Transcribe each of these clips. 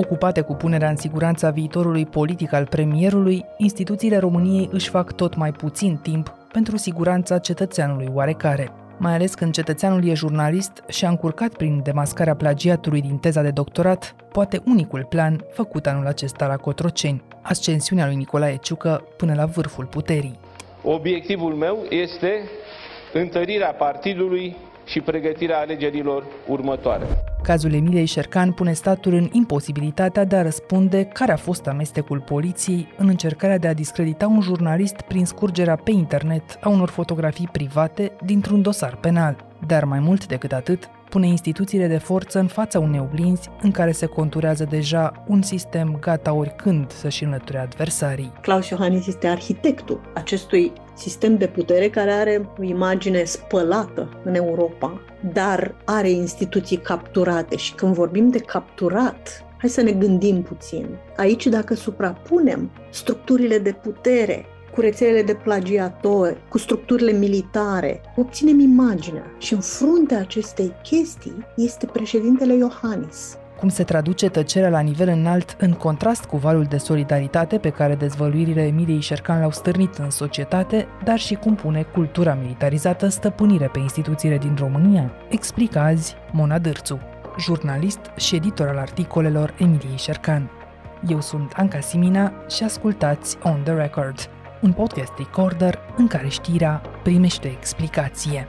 Ocupate cu punerea în siguranță a viitorului politic al premierului, instituțiile României își fac tot mai puțin timp pentru siguranța cetățeanului oarecare. Mai ales când cetățeanul e jurnalist și a încurcat prin demascarea plagiatului din teza de doctorat, poate unicul plan făcut anul acesta la Cotroceni, ascensiunea lui Nicolae Ciucă până la vârful puterii. Obiectivul meu este întărirea partidului și pregătirea alegerilor următoare. Cazul Emiliei Șercan pune statul în imposibilitatea de a răspunde care a fost amestecul poliției în încercarea de a discredita un jurnalist prin scurgerea pe internet a unor fotografii private dintr-un dosar penal. Dar mai mult decât atât, pune instituțiile de forță în fața unei oglinzi în care se conturează deja un sistem gata oricând să-și înlăture adversarii. Claus Iohannis este arhitectul acestui sistem de putere care are o imagine spălată în Europa, dar are instituții capturate și când vorbim de capturat, hai să ne gândim puțin. Aici dacă suprapunem structurile de putere cu rețelele de plagiatori, cu structurile militare, obținem imaginea și în fruntea acestei chestii este președintele Iohannis, cum se traduce tăcerea la nivel înalt în contrast cu valul de solidaritate pe care dezvăluirile Emiliei Șercan l-au stârnit în societate, dar și cum pune cultura militarizată stăpânire pe instituțiile din România, explică azi Mona Dârțu, jurnalist și editor al articolelor Emiliei Șercan. Eu sunt Anca Simina și ascultați On The Record, un podcast recorder în care știrea primește explicație.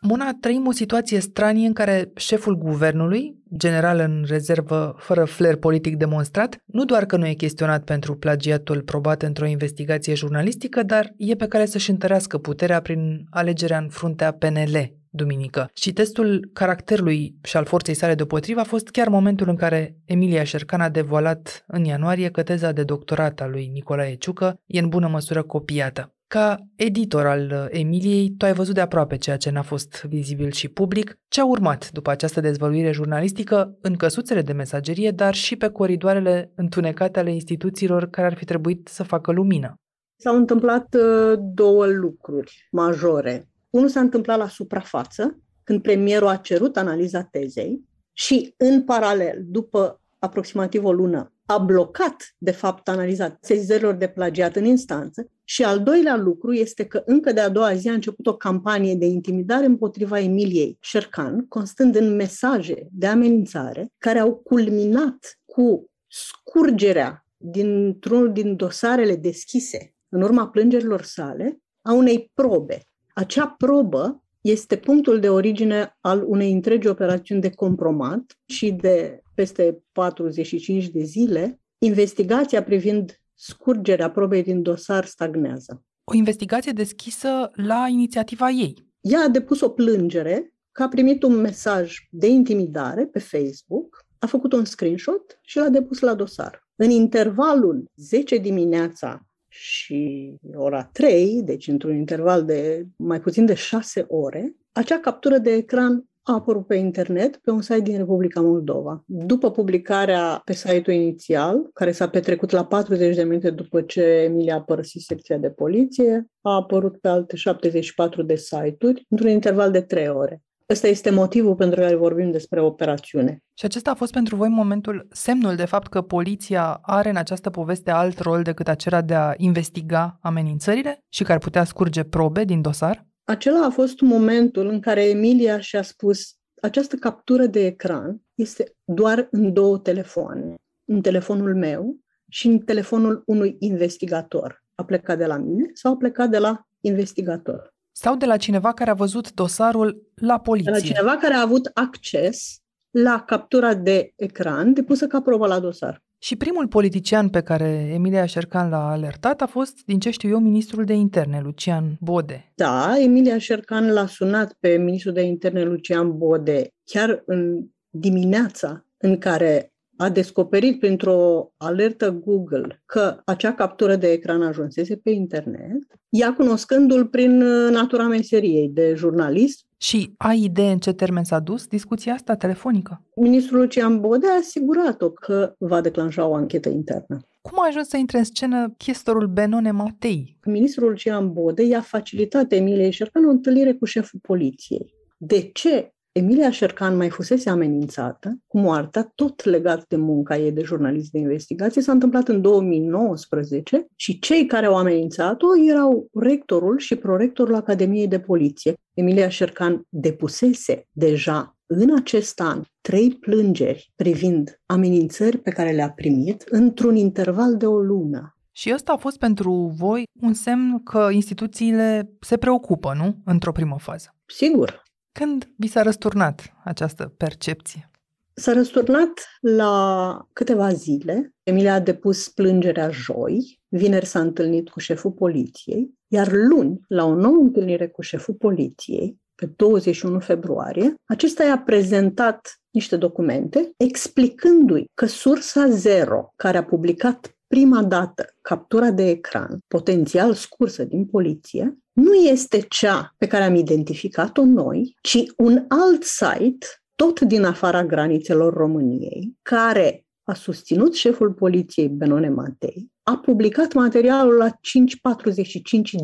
Mona, trăim o situație stranie în care șeful guvernului, general în rezervă fără flair politic demonstrat, nu doar că nu e chestionat pentru plagiatul probat într-o investigație jurnalistică, dar e pe care să-și întărească puterea prin alegerea în fruntea PNL, duminică. Și testul caracterului și al forței sale deopotrivă a fost chiar momentul în care Emilia Șercan a devoalat în ianuarie că teza de doctorat a lui Nicolae Ciucă e în bună măsură copiată. Ca editor al uh, Emiliei, tu ai văzut de aproape ceea ce n-a fost vizibil și public. Ce a urmat după această dezvăluire jurnalistică în căsuțele de mesagerie, dar și pe coridoarele întunecate ale instituțiilor care ar fi trebuit să facă lumină? S-au întâmplat uh, două lucruri majore. Unul s-a întâmplat la suprafață, când premierul a cerut analiza tezei și, în paralel, după aproximativ o lună, a blocat, de fapt, analiza sezizărilor de plagiat în instanță și al doilea lucru este că încă de a doua zi a început o campanie de intimidare împotriva Emiliei Șercan, constând în mesaje de amenințare care au culminat cu scurgerea dintr-unul din dosarele deschise în urma plângerilor sale a unei probe. Acea probă este punctul de origine al unei întregi operațiuni de compromat și de peste 45 de zile, investigația privind scurgerea probei din dosar stagnează. O investigație deschisă la inițiativa ei. Ea a depus o plângere că a primit un mesaj de intimidare pe Facebook, a făcut un screenshot și l-a depus la dosar. În intervalul 10 dimineața și ora 3, deci într-un interval de mai puțin de 6 ore, acea captură de ecran a apărut pe internet pe un site din Republica Moldova. După publicarea pe site-ul inițial, care s-a petrecut la 40 de minute după ce Emilia a părăsit secția de poliție, a apărut pe alte 74 de site-uri într-un interval de 3 ore. Ăsta este motivul pentru care vorbim despre operațiune. Și acesta a fost pentru voi momentul, semnul de fapt că poliția are în această poveste alt rol decât acela de a investiga amenințările și care ar putea scurge probe din dosar? Acela a fost momentul în care Emilia și-a spus această captură de ecran este doar în două telefoane, în telefonul meu și în telefonul unui investigator. A plecat de la mine sau a plecat de la investigator. Sau de la cineva care a văzut dosarul la poliție. De la cineva care a avut acces la captura de ecran depusă ca probă la dosar. Și primul politician pe care Emilia Șercan l-a alertat a fost, din ce știu eu, ministrul de interne, Lucian Bode. Da, Emilia Șercan l-a sunat pe ministrul de interne, Lucian Bode, chiar în dimineața în care a descoperit printr-o alertă Google că acea captură de ecran ajunsese pe internet, ea cunoscându-l prin natura meseriei de jurnalist, și ai idee în ce termen s-a dus discuția asta telefonică? Ministrul Lucian Bode a asigurat-o că va declanșa o anchetă internă. Cum a ajuns să intre în scenă chestorul Benone Matei? Ministrul Lucian Bode i-a facilitat Emiliei Șercan o întâlnire cu șeful poliției. De ce Emilia Șercan mai fusese amenințată cu moartea, tot legat de munca ei de jurnalist de investigație. S-a întâmplat în 2019 și cei care au amenințat-o erau rectorul și prorectorul Academiei de Poliție. Emilia Șercan depusese deja în acest an trei plângeri privind amenințări pe care le-a primit într-un interval de o lună. Și ăsta a fost pentru voi un semn că instituțiile se preocupă, nu? Într-o primă fază. Sigur. Când vi s-a răsturnat această percepție? S-a răsturnat la câteva zile. Emilia a depus plângerea joi, vineri s-a întâlnit cu șeful poliției, iar luni, la o nouă întâlnire cu șeful poliției, pe 21 februarie, acesta i-a prezentat niște documente explicându-i că sursa zero, care a publicat prima dată captura de ecran, potențial scursă din poliție, nu este cea pe care am identificat-o noi, ci un alt site, tot din afara granițelor României, care a susținut șeful poliției Benone Matei, a publicat materialul la 5.45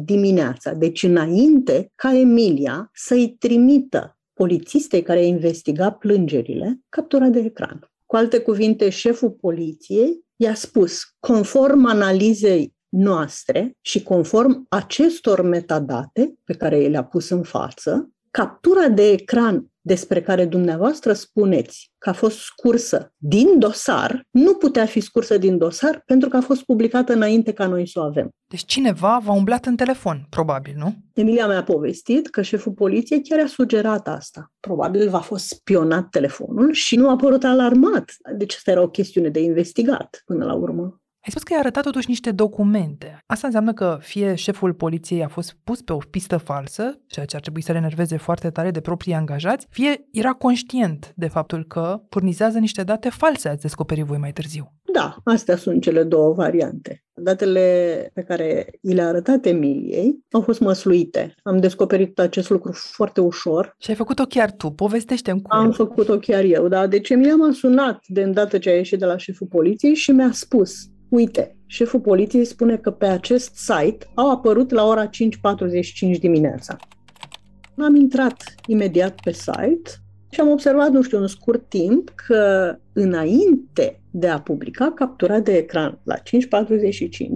dimineața, deci înainte ca Emilia să-i trimită polițistei care investiga plângerile captura de ecran. Cu alte cuvinte, șeful poliției i-a spus, conform analizei noastre și conform acestor metadate pe care le-a pus în față, captura de ecran despre care dumneavoastră spuneți că a fost scursă din dosar, nu putea fi scursă din dosar pentru că a fost publicată înainte ca noi să o avem. Deci cineva v-a umblat în telefon, probabil, nu? Emilia mi-a povestit că șeful poliției chiar a sugerat asta. Probabil v-a fost spionat telefonul și nu a părut alarmat. Deci asta era o chestiune de investigat până la urmă. Ai spus că i-a arătat totuși niște documente. Asta înseamnă că fie șeful poliției a fost pus pe o pistă falsă, ceea ce ar trebui să le enerveze foarte tare de proprii angajați, fie era conștient de faptul că furnizează niște date false, ați descoperit voi mai târziu. Da, astea sunt cele două variante. Datele pe care i le-a arătat Emiliei au fost măsluite. Am descoperit acest lucru foarte ușor. Și ai făcut-o chiar tu. Povestește-mi cum. Am făcut-o chiar eu, da. Deci Emilia m-a sunat de îndată ce a ieșit de la șeful poliției și mi-a spus Uite, șeful poliției spune că pe acest site au apărut la ora 5.45 dimineața. Am intrat imediat pe site și am observat, nu știu, în scurt timp că înainte de a publica captura de ecran la 5.45,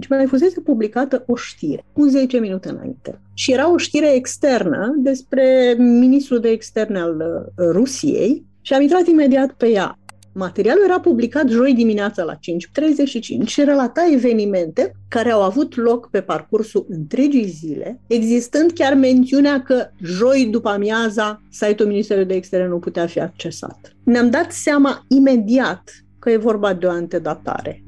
mai fusese publicată o știre, cu 10 minute înainte. Și era o știre externă despre ministrul de externe al uh, Rusiei și am intrat imediat pe ea. Materialul era publicat joi dimineața la 5.35 și relata evenimente care au avut loc pe parcursul întregii zile, existând chiar mențiunea că joi după amiaza site-ul Ministerului de Externe nu putea fi accesat. Ne-am dat seama imediat că e vorba de o antedatare.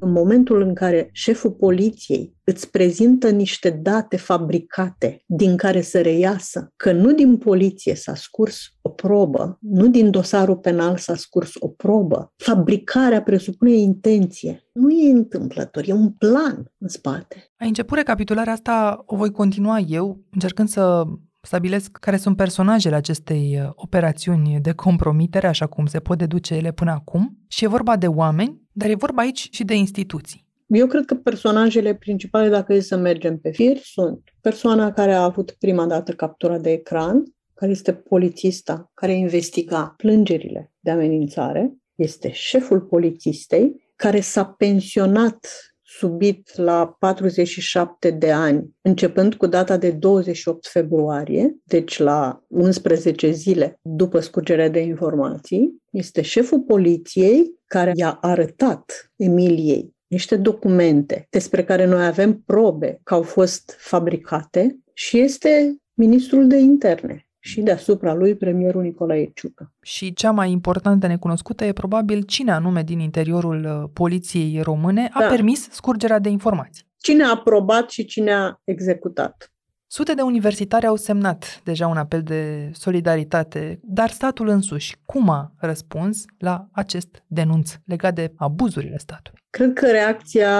În momentul în care șeful poliției îți prezintă niște date fabricate din care să reiasă că nu din poliție s-a scurs o probă, nu din dosarul penal s-a scurs o probă, fabricarea presupune intenție. Nu e întâmplător, e un plan în spate. Ai început recapitularea asta, o voi continua eu, încercând să stabilesc care sunt personajele acestei uh, operațiuni de compromitere, așa cum se pot deduce ele până acum. Și e vorba de oameni, dar e vorba aici și de instituții. Eu cred că personajele principale, dacă e să mergem pe fir, sunt persoana care a avut prima dată captura de ecran, care este polițista care investiga plângerile de amenințare, este șeful polițistei, care s-a pensionat subit la 47 de ani, începând cu data de 28 februarie, deci la 11 zile după scurgerea de informații, este șeful poliției care i-a arătat Emiliei niște documente despre care noi avem probe că au fost fabricate și este ministrul de interne și deasupra lui premierul Nicolae Ciucă. Și cea mai importantă necunoscută e probabil cine anume din interiorul uh, poliției române a da. permis scurgerea de informații. Cine a aprobat și cine a executat. Sute de universitari au semnat deja un apel de solidaritate, dar statul însuși cum a răspuns la acest denunț legat de abuzurile statului? Cred că reacția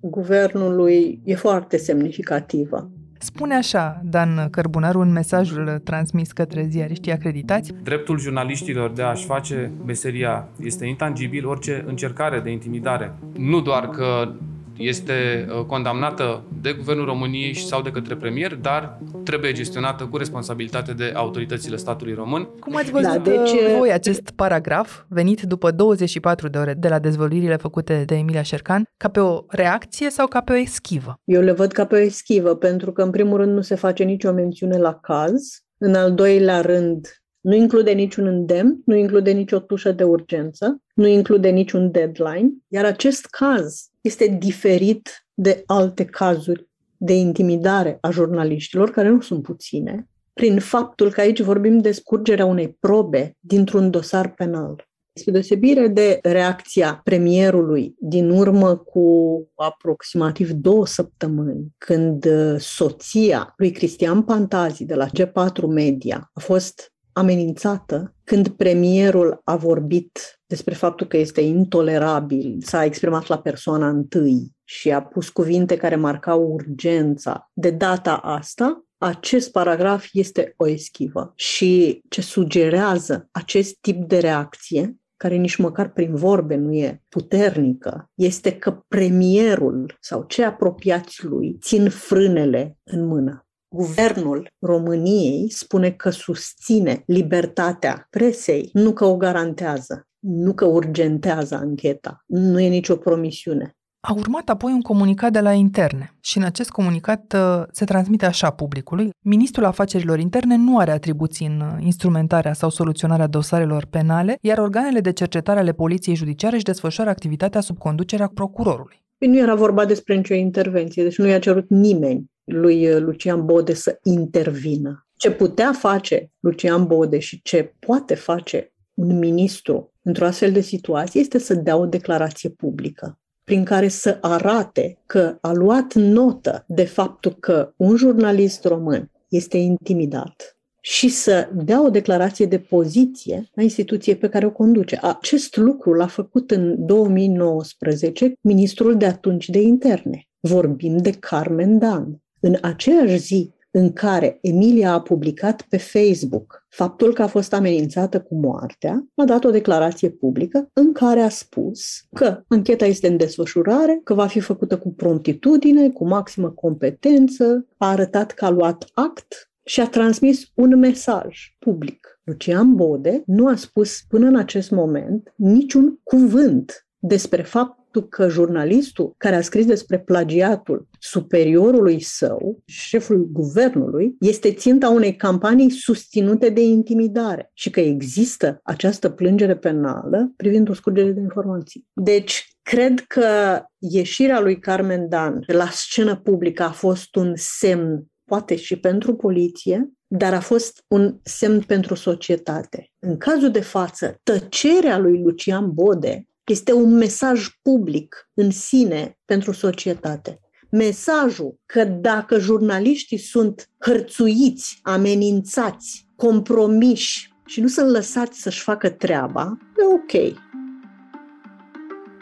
guvernului e foarte semnificativă. Spune așa Dan Cărbunaru în mesajul transmis către ziariștii acreditați. Dreptul jurnaliștilor de a-și face meseria este intangibil, orice încercare de intimidare. Nu doar că este uh, condamnată de Guvernul României sau de către premier, dar trebuie gestionată cu responsabilitate de autoritățile statului român. Cum ați văzut da, deci... Uh, voi acest paragraf, venit după 24 de ore de la dezvăluirile făcute de Emilia Șercan, ca pe o reacție sau ca pe o eschivă? Eu le văd ca pe o eschivă, pentru că, în primul rând, nu se face nicio mențiune la caz. În al doilea rând, nu include niciun îndemn, nu include nicio tușă de urgență, nu include niciun deadline, iar acest caz este diferit de alte cazuri de intimidare a jurnaliștilor, care nu sunt puține, prin faptul că aici vorbim de scurgerea unei probe dintr-un dosar penal. Spre deosebire de reacția premierului din urmă cu aproximativ două săptămâni, când soția lui Cristian Pantazi de la G4 Media a fost amenințată când premierul a vorbit despre faptul că este intolerabil, s-a exprimat la persoana întâi și a pus cuvinte care marcau urgența. De data asta, acest paragraf este o eschivă și ce sugerează acest tip de reacție care nici măcar prin vorbe nu e puternică, este că premierul sau cei apropiați lui țin frânele în mână. Guvernul României spune că susține libertatea presei, nu că o garantează, nu că urgentează ancheta. Nu e nicio promisiune. A urmat apoi un comunicat de la interne și în acest comunicat uh, se transmite așa publicului. Ministrul Afacerilor Interne nu are atribuții în uh, instrumentarea sau soluționarea dosarelor penale, iar organele de cercetare ale Poliției Judiciare își desfășoară activitatea sub conducerea procurorului. Păi nu era vorba despre nicio intervenție, deci nu i-a cerut nimeni lui uh, Lucian Bode să intervină. Ce putea face Lucian Bode și ce poate face un ministru într-o astfel de situație este să dea o declarație publică prin care să arate că a luat notă de faptul că un jurnalist român este intimidat și să dea o declarație de poziție la instituție pe care o conduce. Acest lucru l-a făcut în 2019 ministrul de atunci de interne. Vorbim de Carmen Dan. În aceeași zi în care Emilia a publicat pe Facebook faptul că a fost amenințată cu moartea, a dat o declarație publică în care a spus că ancheta este în desfășurare, că va fi făcută cu promptitudine, cu maximă competență, a arătat că a luat act și a transmis un mesaj public. Lucian Bode nu a spus până în acest moment niciun cuvânt despre fapt faptul că jurnalistul care a scris despre plagiatul superiorului său, șeful guvernului, este ținta unei campanii susținute de intimidare și că există această plângere penală privind o scurgere de informații. Deci, cred că ieșirea lui Carmen Dan la scenă publică a fost un semn poate și pentru poliție, dar a fost un semn pentru societate. În cazul de față, tăcerea lui Lucian Bode este un mesaj public în sine pentru societate. Mesajul că dacă jurnaliștii sunt hărțuiți, amenințați, compromiși și nu sunt lăsați să-și facă treaba, e ok.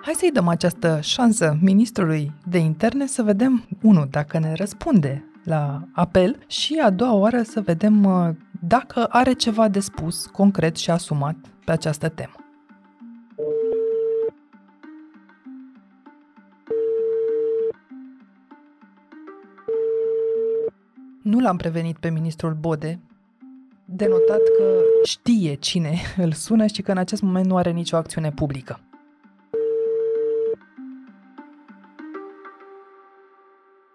Hai să-i dăm această șansă ministrului de interne să vedem, unu, dacă ne răspunde la apel și a doua oară să vedem uh, dacă are ceva de spus concret și asumat pe această temă. Nu l-am prevenit pe ministrul Bode, denotat că știe cine îl sună și că în acest moment nu are nicio acțiune publică.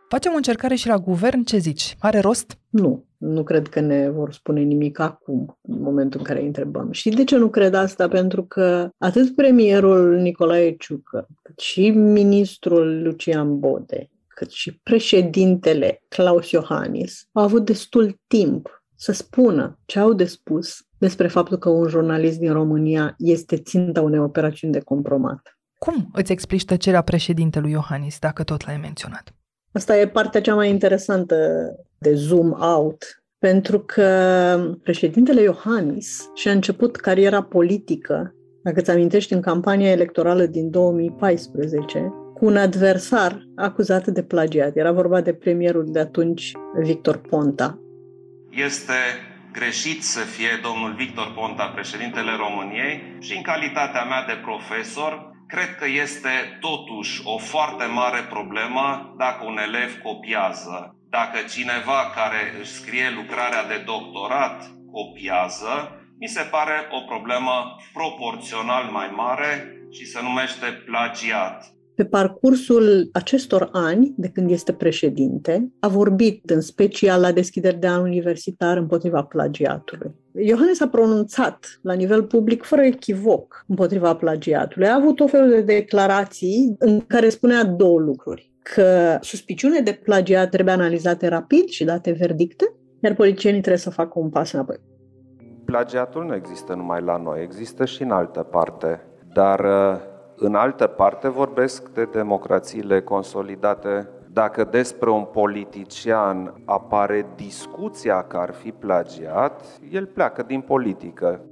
Facem o încercare și la guvern, ce zici? Are rost? Nu, nu cred că ne vor spune nimic acum, în momentul în care îi întrebăm. Și de ce nu cred asta? Pentru că atât premierul Nicolae Ciucă, cât și ministrul Lucian Bode, cât și președintele Claus Iohannis au avut destul timp să spună ce au de spus despre faptul că un jurnalist din România este ținta unei operațiuni de compromat. Cum îți explici tăcerea președintelui Iohannis, dacă tot l-ai menționat? Asta e partea cea mai interesantă de zoom out, pentru că președintele Iohannis și-a început cariera politică, dacă îți amintești, în campania electorală din 2014, cu un adversar acuzat de plagiat. Era vorba de premierul de atunci, Victor Ponta. Este greșit să fie domnul Victor Ponta președintele României și în calitatea mea de profesor cred că este totuși o foarte mare problemă dacă un elev copiază. Dacă cineva care își scrie lucrarea de doctorat copiază, mi se pare o problemă proporțional mai mare și se numește plagiat. Pe parcursul acestor ani, de când este președinte, a vorbit în special la deschideri de an universitar împotriva plagiatului. Iohannes a pronunțat la nivel public, fără echivoc, împotriva plagiatului. A avut o fel de declarații în care spunea două lucruri. Că suspiciune de plagiat trebuie analizate rapid și date verdicte, iar politicienii trebuie să facă un pas înapoi. Plagiatul nu există numai la noi, există și în altă parte. Dar în altă parte vorbesc de democrațiile consolidate. Dacă despre un politician apare discuția că ar fi plagiat, el pleacă din politică.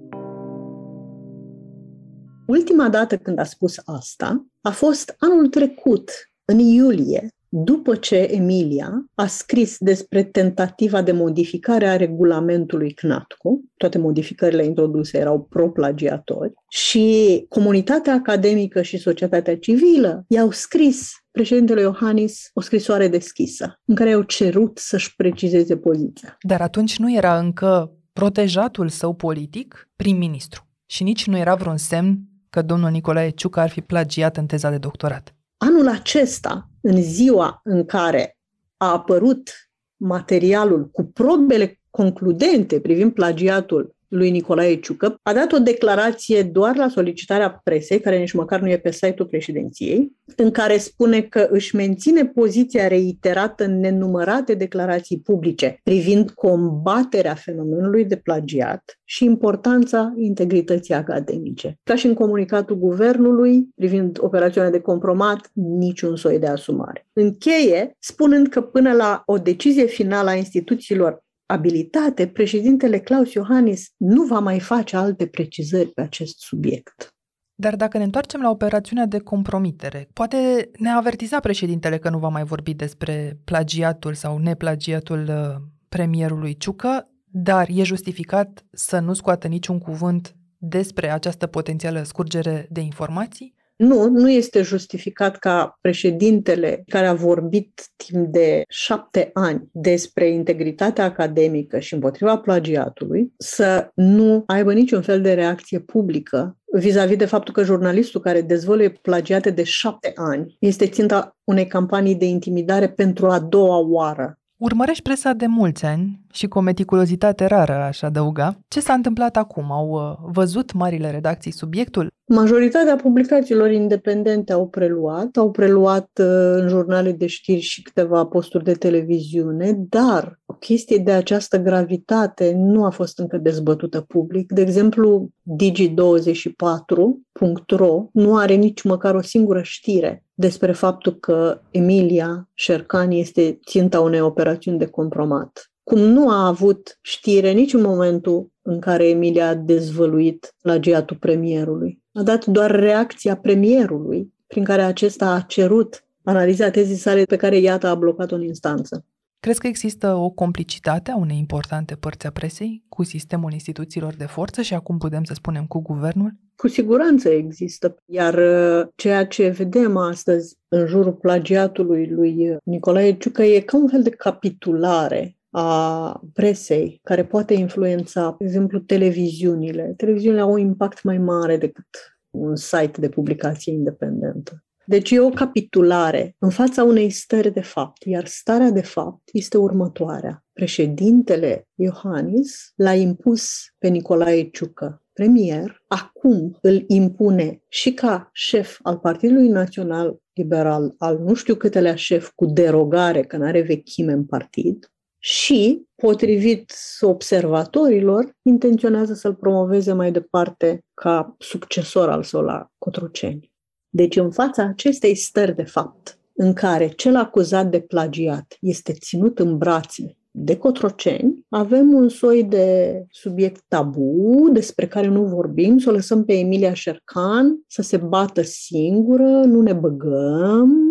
Ultima dată când a spus asta a fost anul trecut, în iulie, după ce Emilia a scris despre tentativa de modificare a regulamentului CNATCO, toate modificările introduse erau pro-plagiatori, și comunitatea academică și societatea civilă i-au scris președintele Iohannis o scrisoare deschisă, în care au cerut să-și precizeze poziția. Dar atunci nu era încă protejatul său politic prim-ministru și nici nu era vreun semn că domnul Nicolae Ciucă ar fi plagiat în teza de doctorat. Anul acesta, în ziua în care a apărut materialul cu probele concludente privind plagiatul lui Nicolae Ciucă, a dat o declarație doar la solicitarea presei, care nici măcar nu e pe site-ul președinției, în care spune că își menține poziția reiterată în nenumărate declarații publice privind combaterea fenomenului de plagiat și importanța integrității academice. Ca și în comunicatul guvernului privind operațiunea de compromat, niciun soi de asumare. Încheie spunând că până la o decizie finală a instituțiilor abilitate, președintele Claus Iohannis nu va mai face alte precizări pe acest subiect. Dar dacă ne întoarcem la operațiunea de compromitere, poate ne avertiza președintele că nu va mai vorbi despre plagiatul sau neplagiatul uh, premierului Ciucă, dar e justificat să nu scoată niciun cuvânt despre această potențială scurgere de informații? Nu, nu este justificat ca președintele care a vorbit timp de șapte ani despre integritatea academică și împotriva plagiatului să nu aibă niciun fel de reacție publică vis-a-vis de faptul că jurnalistul care dezvăluie plagiate de șapte ani este ținta unei campanii de intimidare pentru a doua oară. Urmărești presa de mulți ani și cu o meticulozitate rară, aș adăuga. Ce s-a întâmplat acum? Au uh, văzut marile redacții subiectul? Majoritatea publicațiilor independente au preluat, au preluat uh, în jurnale de știri și câteva posturi de televiziune, dar o chestie de această gravitate nu a fost încă dezbătută public. De exemplu, Digi24.ro nu are nici măcar o singură știre despre faptul că Emilia Șercan este ținta unei operațiuni de compromat. Cum nu a avut știre nici în momentul în care Emilia a dezvăluit plagiatul premierului. A dat doar reacția premierului prin care acesta a cerut analiza tezii sale pe care iată a blocat-o în instanță. Crezi că există o complicitate a unei importante părți a presei cu sistemul instituțiilor de forță și acum putem să spunem cu guvernul? Cu siguranță există. Iar uh, ceea ce vedem astăzi în jurul plagiatului lui Nicolae Ciucă e ca un fel de capitulare a presei, care poate influența, de exemplu, televiziunile. Televiziunile au un impact mai mare decât un site de publicație independentă. Deci e o capitulare în fața unei stări de fapt, iar starea de fapt este următoarea. Președintele Iohannis l-a impus pe Nicolae Ciucă, premier, acum îl impune și ca șef al Partidului Național Liberal, al nu știu câtelea șef cu derogare, că nu are vechime în partid, și, potrivit observatorilor, intenționează să-l promoveze mai departe ca succesor al său la Cotroceni. Deci, în fața acestei stări de fapt, în care cel acuzat de plagiat este ținut în brațe de Cotroceni, avem un soi de subiect tabu despre care nu vorbim, să o lăsăm pe Emilia Șercan să se bată singură, nu ne băgăm,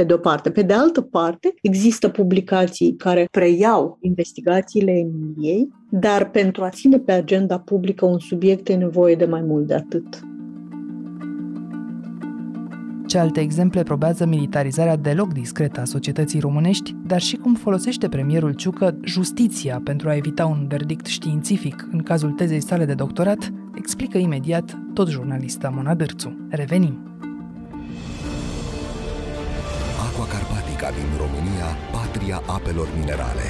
pe de o parte. Pe de altă parte, există publicații care preiau investigațiile Emiliei, dar pentru a ține pe agenda publică un subiect e nevoie de mai mult de atât. Ce alte exemple probează militarizarea deloc discretă a societății românești, dar și cum folosește premierul Ciucă justiția pentru a evita un verdict științific în cazul tezei sale de doctorat, explică imediat tot jurnalista Mona Dârțu. Revenim! Carpatica din România, patria apelor minerale.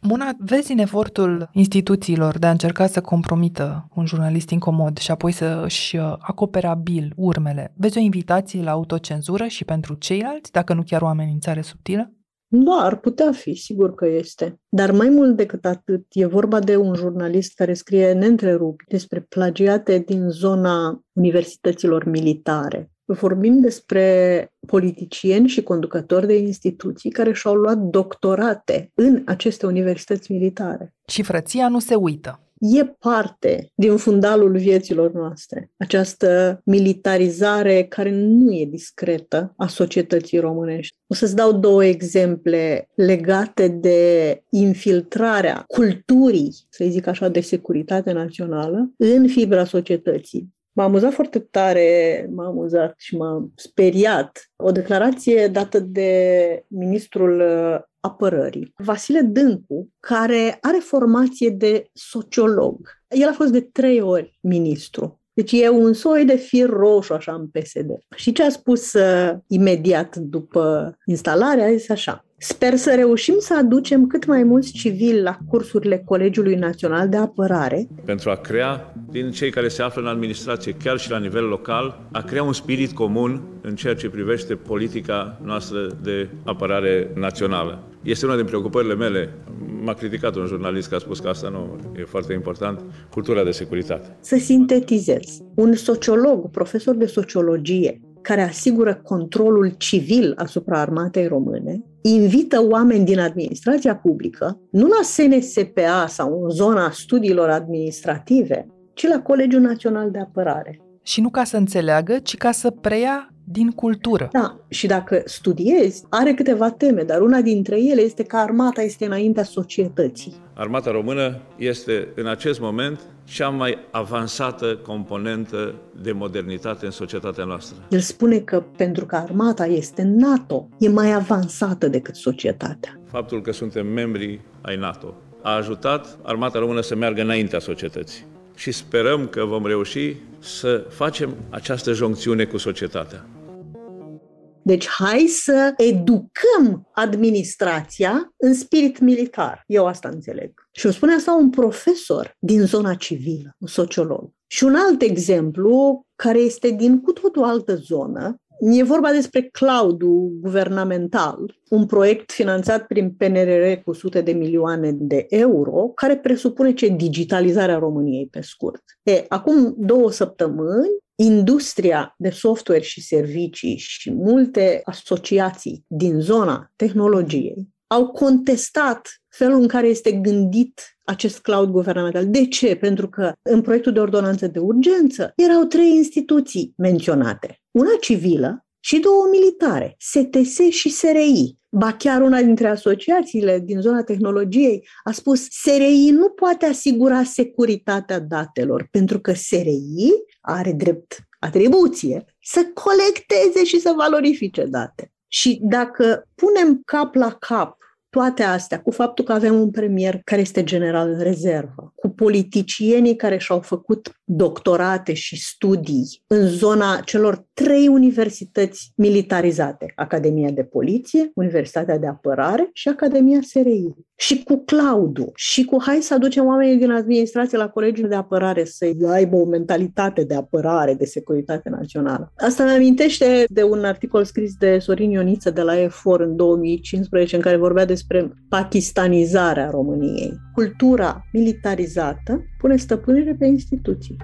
Mona, vezi în efortul instituțiilor de a încerca să compromită un jurnalist incomod și apoi să își acopere abil urmele, vezi o invitație la autocenzură și pentru ceilalți, dacă nu chiar o amenințare subtilă? Da, ar putea fi, sigur că este. Dar mai mult decât atât, e vorba de un jurnalist care scrie neîntrerupt despre plagiate din zona universităților militare. Vorbim despre politicieni și conducători de instituții care și-au luat doctorate în aceste universități militare. Și frăția nu se uită. E parte din fundalul vieților noastre. Această militarizare care nu e discretă a societății românești. O să-ți dau două exemple legate de infiltrarea culturii, să zic așa, de securitate națională în fibra societății. M-a amuzat foarte tare, m-a amuzat și m-a speriat o declarație dată de ministrul uh, apărării, Vasile Dâncu, care are formație de sociolog. El a fost de trei ori ministru. Deci e un soi de fir roșu așa în PSD. Și ce a spus uh, imediat după instalare? A zis așa. Sper să reușim să aducem cât mai mulți civili la cursurile Colegiului Național de Apărare. Pentru a crea, din cei care se află în administrație, chiar și la nivel local, a crea un spirit comun în ceea ce privește politica noastră de apărare națională. Este una din preocupările mele. M-a criticat un jurnalist că a spus că asta nu e foarte important, cultura de securitate. Să sintetizez. Un sociolog, profesor de sociologie, care asigură controlul civil asupra armatei române, invită oameni din administrația publică, nu la SNSPA sau în zona studiilor administrative, ci la Colegiul Național de Apărare. Și nu ca să înțeleagă, ci ca să preia din cultură. Da, și dacă studiezi, are câteva teme, dar una dintre ele este că armata este înaintea societății. Armata română este în acest moment cea mai avansată componentă de modernitate în societatea noastră. El spune că pentru că armata este NATO, e mai avansată decât societatea. Faptul că suntem membri ai NATO a ajutat armata română să meargă înaintea societății și sperăm că vom reuși să facem această joncțiune cu societatea. Deci hai să educăm administrația în spirit militar. Eu asta înțeleg. Și îmi spune asta un profesor din zona civilă, un sociolog. Și un alt exemplu, care este din cu totul altă zonă, E vorba despre cloudul guvernamental, un proiect finanțat prin PNRR cu sute de milioane de euro, care presupune ce digitalizarea României pe scurt. E, acum două săptămâni, industria de software și servicii și multe asociații din zona tehnologiei au contestat felul în care este gândit acest cloud guvernamental. De ce? Pentru că în proiectul de ordonanță de urgență erau trei instituții menționate. Una civilă și două militare, STS și SRI. Ba chiar una dintre asociațiile din zona tehnologiei a spus SRI nu poate asigura securitatea datelor pentru că SRI are drept atribuție să colecteze și să valorifice date. Și dacă punem cap la cap toate astea, cu faptul că avem un premier care este general în rezervă, cu politicienii care și-au făcut doctorate și studii în zona celor trei universități militarizate, Academia de Poliție, Universitatea de Apărare și Academia SRI. Și cu Claudu, și cu hai să aducem oamenii din administrație la Colegiul de Apărare să aibă o mentalitate de apărare, de securitate națională. Asta îmi amintește de un articol scris de Sorin Ioniță de la EFOR în 2015 în care vorbea despre pakistanizarea României. Cultura militarizată pune stăpânire pe instituții.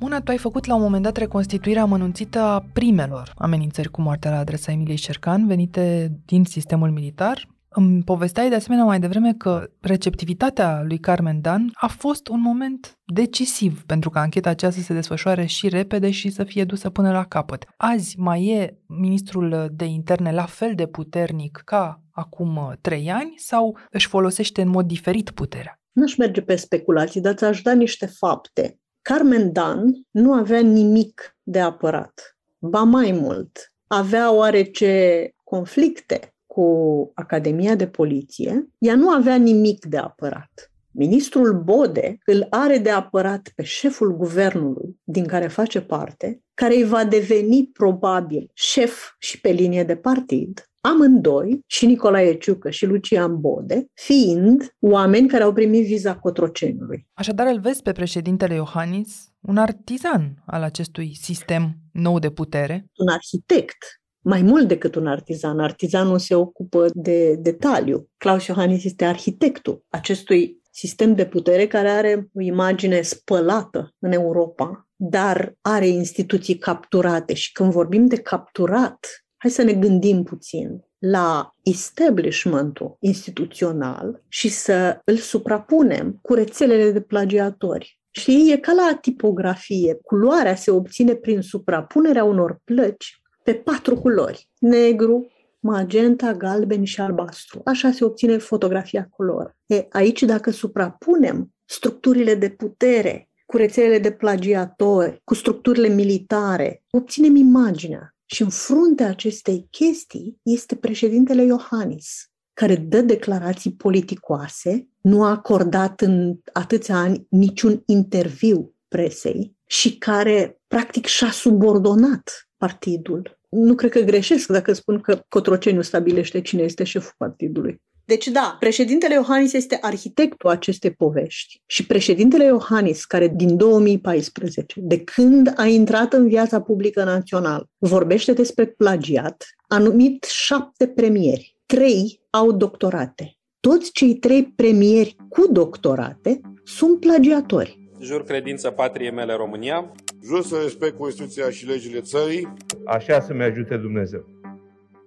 Una, tu ai făcut la un moment dat reconstituirea amănunțită a primelor amenințări cu moartea la adresa Emiliei Șercan venite din sistemul militar. Îmi povesteai de asemenea mai devreme că receptivitatea lui Carmen Dan a fost un moment decisiv pentru ca ancheta aceasta să se desfășoare și repede și să fie dusă până la capăt. Azi mai e ministrul de interne la fel de puternic ca acum trei ani sau își folosește în mod diferit puterea? n-aș merge pe speculații, dar ți-aș da niște fapte. Carmen Dan nu avea nimic de apărat. Ba mai mult, avea oarece conflicte cu Academia de Poliție, ea nu avea nimic de apărat. Ministrul Bode îl are de apărat pe șeful guvernului din care face parte, care îi va deveni probabil șef și pe linie de partid, amândoi, și Nicolae Ciucă și Lucian Bode, fiind oameni care au primit viza Cotrocenului. Așadar îl vezi pe președintele Iohannis un artizan al acestui sistem nou de putere? Un arhitect mai mult decât un artizan. Artizanul se ocupă de detaliu. Claus Iohannis este arhitectul acestui sistem de putere care are o imagine spălată în Europa, dar are instituții capturate. Și când vorbim de capturat, hai să ne gândim puțin la establishmentul instituțional și să îl suprapunem cu rețelele de plagiatori. Și e ca la tipografie. Culoarea se obține prin suprapunerea unor plăci pe patru culori. Negru, magenta, galben și albastru. Așa se obține fotografia color. E, aici, dacă suprapunem structurile de putere cu rețelele de plagiatori, cu structurile militare, obținem imaginea. Și în fruntea acestei chestii este președintele Iohannis, care dă declarații politicoase, nu a acordat în atâția ani niciun interviu presei și care practic și-a subordonat partidul nu cred că greșesc dacă spun că Cotroceniu stabilește cine este șeful partidului. Deci da, președintele Iohannis este arhitectul acestei povești. Și președintele Iohannis, care din 2014, de când a intrat în viața publică națională, vorbește despre plagiat, a numit șapte premieri. Trei au doctorate. Toți cei trei premieri cu doctorate sunt plagiatori. Jur credință patriei mele România. Jur să respect Constituția și legile țării. Așa să-mi ajute Dumnezeu.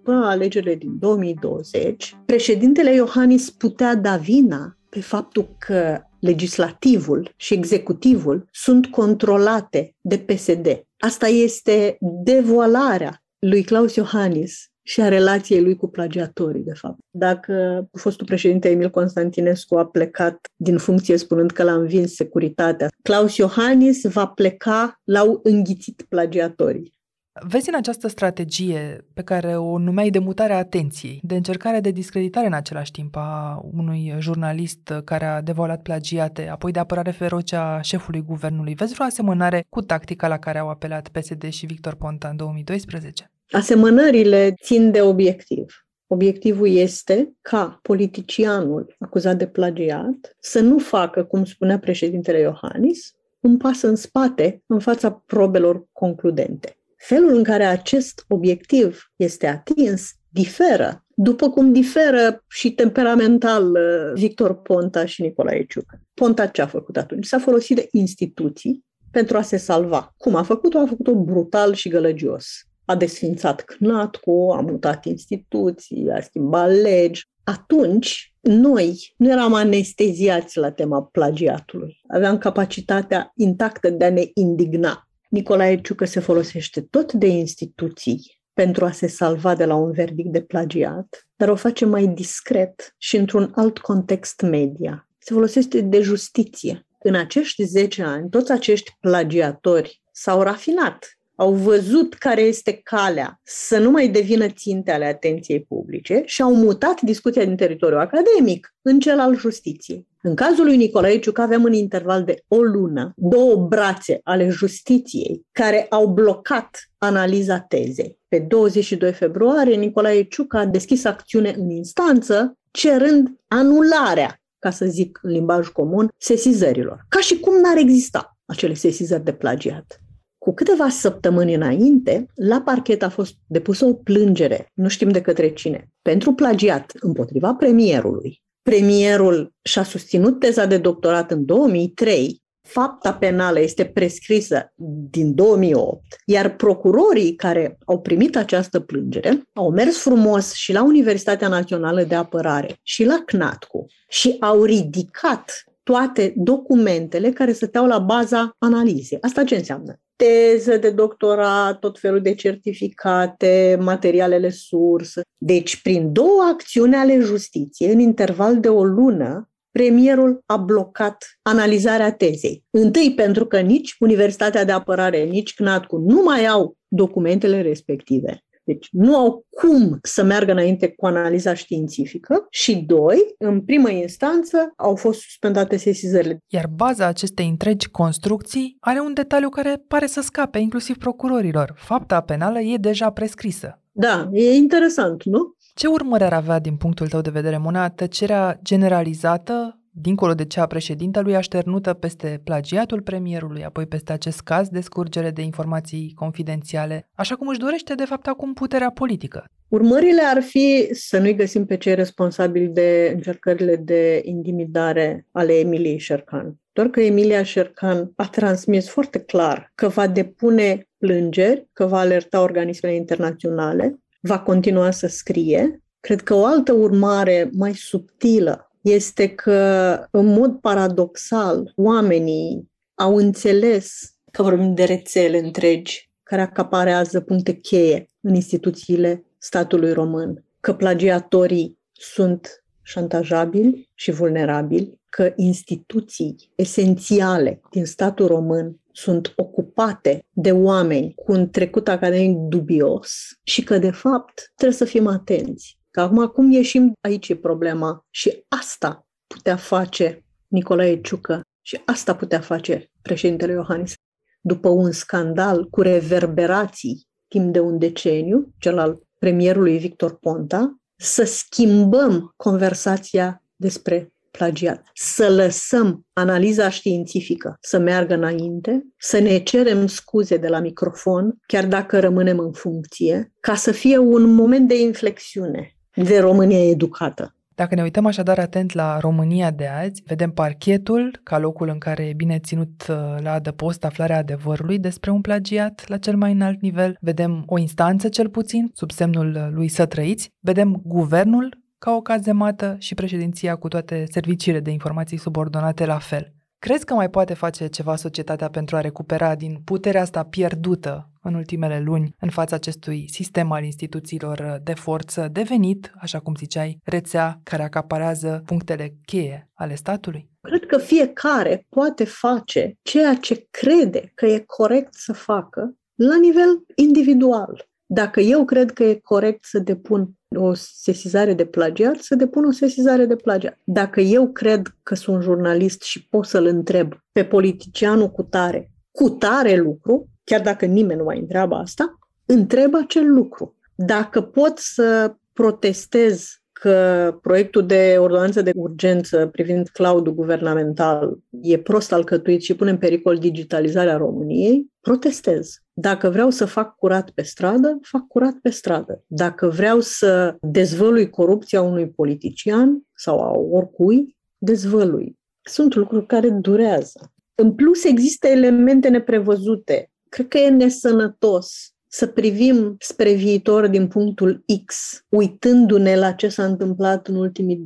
Până la alegerile din 2020, președintele Iohannis putea da vina pe faptul că legislativul și executivul sunt controlate de PSD. Asta este devoalarea lui Claus Iohannis și a relației lui cu plagiatorii, de fapt. Dacă fostul președinte Emil Constantinescu a plecat din funcție spunând că l-a învins securitatea, Claus Iohannis va pleca, l-au înghițit plagiatorii. Vezi în această strategie pe care o numeai de mutare a atenției, de încercare de discreditare în același timp a unui jurnalist care a devolat plagiate, apoi de apărare feroce a șefului guvernului, vezi vreo asemănare cu tactica la care au apelat PSD și Victor Ponta în 2012? Asemănările țin de obiectiv. Obiectivul este ca politicianul acuzat de plagiat să nu facă, cum spunea președintele Iohannis, un pas în spate în fața probelor concludente. Felul în care acest obiectiv este atins diferă, după cum diferă și temperamental uh, Victor Ponta și Nicolae Ciucă. Ponta ce a făcut atunci? S-a folosit de instituții pentru a se salva. Cum a făcut-o? A făcut-o brutal și gălăgios a desfințat CNATCO, a mutat instituții, a schimbat legi. Atunci, noi nu eram anesteziați la tema plagiatului. Aveam capacitatea intactă de a ne indigna. Nicolae Ciucă se folosește tot de instituții pentru a se salva de la un verdict de plagiat, dar o face mai discret și într-un alt context media. Se folosește de justiție. În acești 10 ani, toți acești plagiatori s-au rafinat au văzut care este calea să nu mai devină ținte ale atenției publice și au mutat discuția din teritoriul academic în cel al justiției. În cazul lui Nicolae Ciuc avem în interval de o lună două brațe ale justiției care au blocat analiza tezei. Pe 22 februarie, Nicolae Ciuc a deschis acțiune în instanță cerând anularea, ca să zic în limbaj comun, sesizărilor. Ca și cum n-ar exista acele sesizări de plagiat. Cu câteva săptămâni înainte, la parchet a fost depusă o plângere, nu știm de către cine, pentru plagiat împotriva premierului. Premierul și-a susținut teza de doctorat în 2003, fapta penală este prescrisă din 2008, iar procurorii care au primit această plângere au mers frumos și la Universitatea Națională de Apărare și la CNATCU și au ridicat toate documentele care stăteau la baza analizei. Asta ce înseamnă? Teză de doctorat, tot felul de certificate, materialele sursă. Deci, prin două acțiuni ale justiției, în interval de o lună, premierul a blocat analizarea tezei. Întâi pentru că nici Universitatea de Apărare, nici CNATCU nu mai au documentele respective. Deci nu au cum să meargă înainte cu analiza științifică și, doi, în primă instanță au fost suspendate sesizările. Iar baza acestei întregi construcții are un detaliu care pare să scape inclusiv procurorilor. Fapta penală e deja prescrisă. Da, e interesant, nu? Ce urmări ar avea din punctul tău de vedere, Mona, tăcerea generalizată dincolo de cea a președintelui, așternută peste plagiatul premierului, apoi peste acest caz de scurgere de informații confidențiale, așa cum își dorește de fapt acum puterea politică. Urmările ar fi să nu-i găsim pe cei responsabili de încercările de intimidare ale Emiliei Șercan. Doar că Emilia Șercan a transmis foarte clar că va depune plângeri, că va alerta organismele internaționale, va continua să scrie. Cred că o altă urmare mai subtilă este că, în mod paradoxal, oamenii au înțeles că vorbim de rețele întregi care acaparează puncte cheie în instituțiile statului român, că plagiatorii sunt șantajabili și vulnerabili, că instituții esențiale din statul român sunt ocupate de oameni cu un trecut academic dubios și că, de fapt, trebuie să fim atenți. Că acum cum ieșim, aici e problema. Și asta putea face Nicolae Ciucă și asta putea face președintele Iohannis. După un scandal cu reverberații timp de un deceniu, cel al premierului Victor Ponta, să schimbăm conversația despre plagiat, să lăsăm analiza științifică să meargă înainte, să ne cerem scuze de la microfon, chiar dacă rămânem în funcție, ca să fie un moment de inflexiune de România educată. Dacă ne uităm așadar atent la România de azi, vedem parchetul ca locul în care e bine ținut uh, la adăpost aflarea adevărului despre un plagiat la cel mai înalt nivel, vedem o instanță cel puțin, sub semnul uh, lui să trăiți, vedem guvernul ca o cazemată și președinția cu toate serviciile de informații subordonate la fel. Crezi că mai poate face ceva societatea pentru a recupera din puterea asta pierdută în ultimele luni în fața acestui sistem al instituțiilor de forță devenit, așa cum ziceai, rețea care acaparează punctele cheie ale statului? Cred că fiecare poate face ceea ce crede că e corect să facă la nivel individual. Dacă eu cred că e corect să depun o sesizare de plagiat, să depun o sesizare de plagiat. Dacă eu cred că sunt jurnalist și pot să-l întreb pe politicianul cu tare, cu tare lucru, chiar dacă nimeni nu mai întreabă asta, întreb acel lucru. Dacă pot să protestez că proiectul de ordonanță de urgență privind cloudul guvernamental e prost alcătuit și pune în pericol digitalizarea României, protestez. Dacă vreau să fac curat pe stradă, fac curat pe stradă. Dacă vreau să dezvălui corupția unui politician sau a oricui, dezvălui. Sunt lucruri care durează. În plus, există elemente neprevăzute. Cred că e nesănătos să privim spre viitor din punctul X, uitându-ne la ce s-a întâmplat în ultimii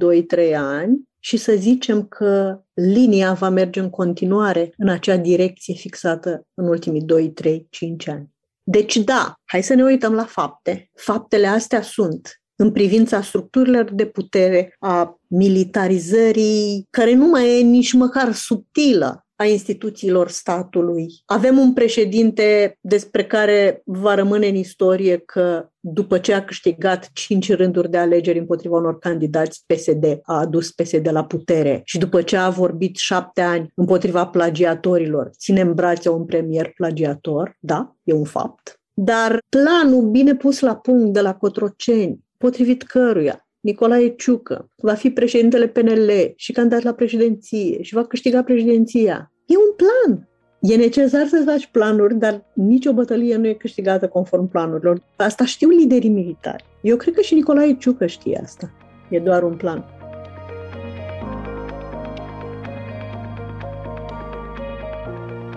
2-3 ani și să zicem că linia va merge în continuare în acea direcție fixată în ultimii 2, 3, 5 ani. Deci da, hai să ne uităm la fapte. Faptele astea sunt în privința structurilor de putere, a militarizării, care nu mai e nici măcar subtilă, a instituțiilor statului. Avem un președinte despre care va rămâne în istorie că după ce a câștigat cinci rânduri de alegeri împotriva unor candidați PSD, a adus PSD la putere și după ce a vorbit șapte ani împotriva plagiatorilor, ține în brațe un premier plagiator, da, e un fapt, dar planul bine pus la punct de la Cotroceni, potrivit căruia Nicolae Ciucă va fi președintele PNL și candidat la președinție și va câștiga președinția. E un plan. E necesar să faci planuri, dar nicio bătălie nu e câștigată conform planurilor. Asta știu liderii militari. Eu cred că și Nicolae Ciucă știe asta. E doar un plan.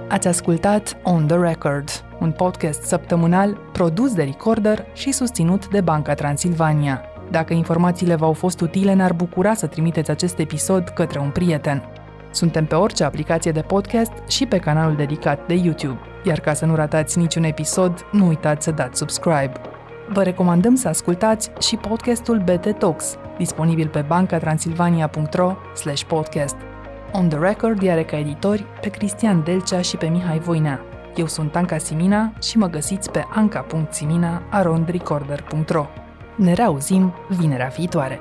Ați ascultat On The Record, un podcast săptămânal produs de Recorder și susținut de Banca Transilvania. Dacă informațiile v-au fost utile, ne-ar bucura să trimiteți acest episod către un prieten. Suntem pe orice aplicație de podcast și pe canalul dedicat de YouTube. Iar ca să nu ratați niciun episod, nu uitați să dați subscribe. Vă recomandăm să ascultați și podcastul BT Talks, disponibil pe bancatransilvania.ro podcast. On the Record are ca editori pe Cristian Delcea și pe Mihai Voinea. Eu sunt Anca Simina și mă găsiți pe anca.simina.arondrecorder.ro Ne reauzim vinerea viitoare!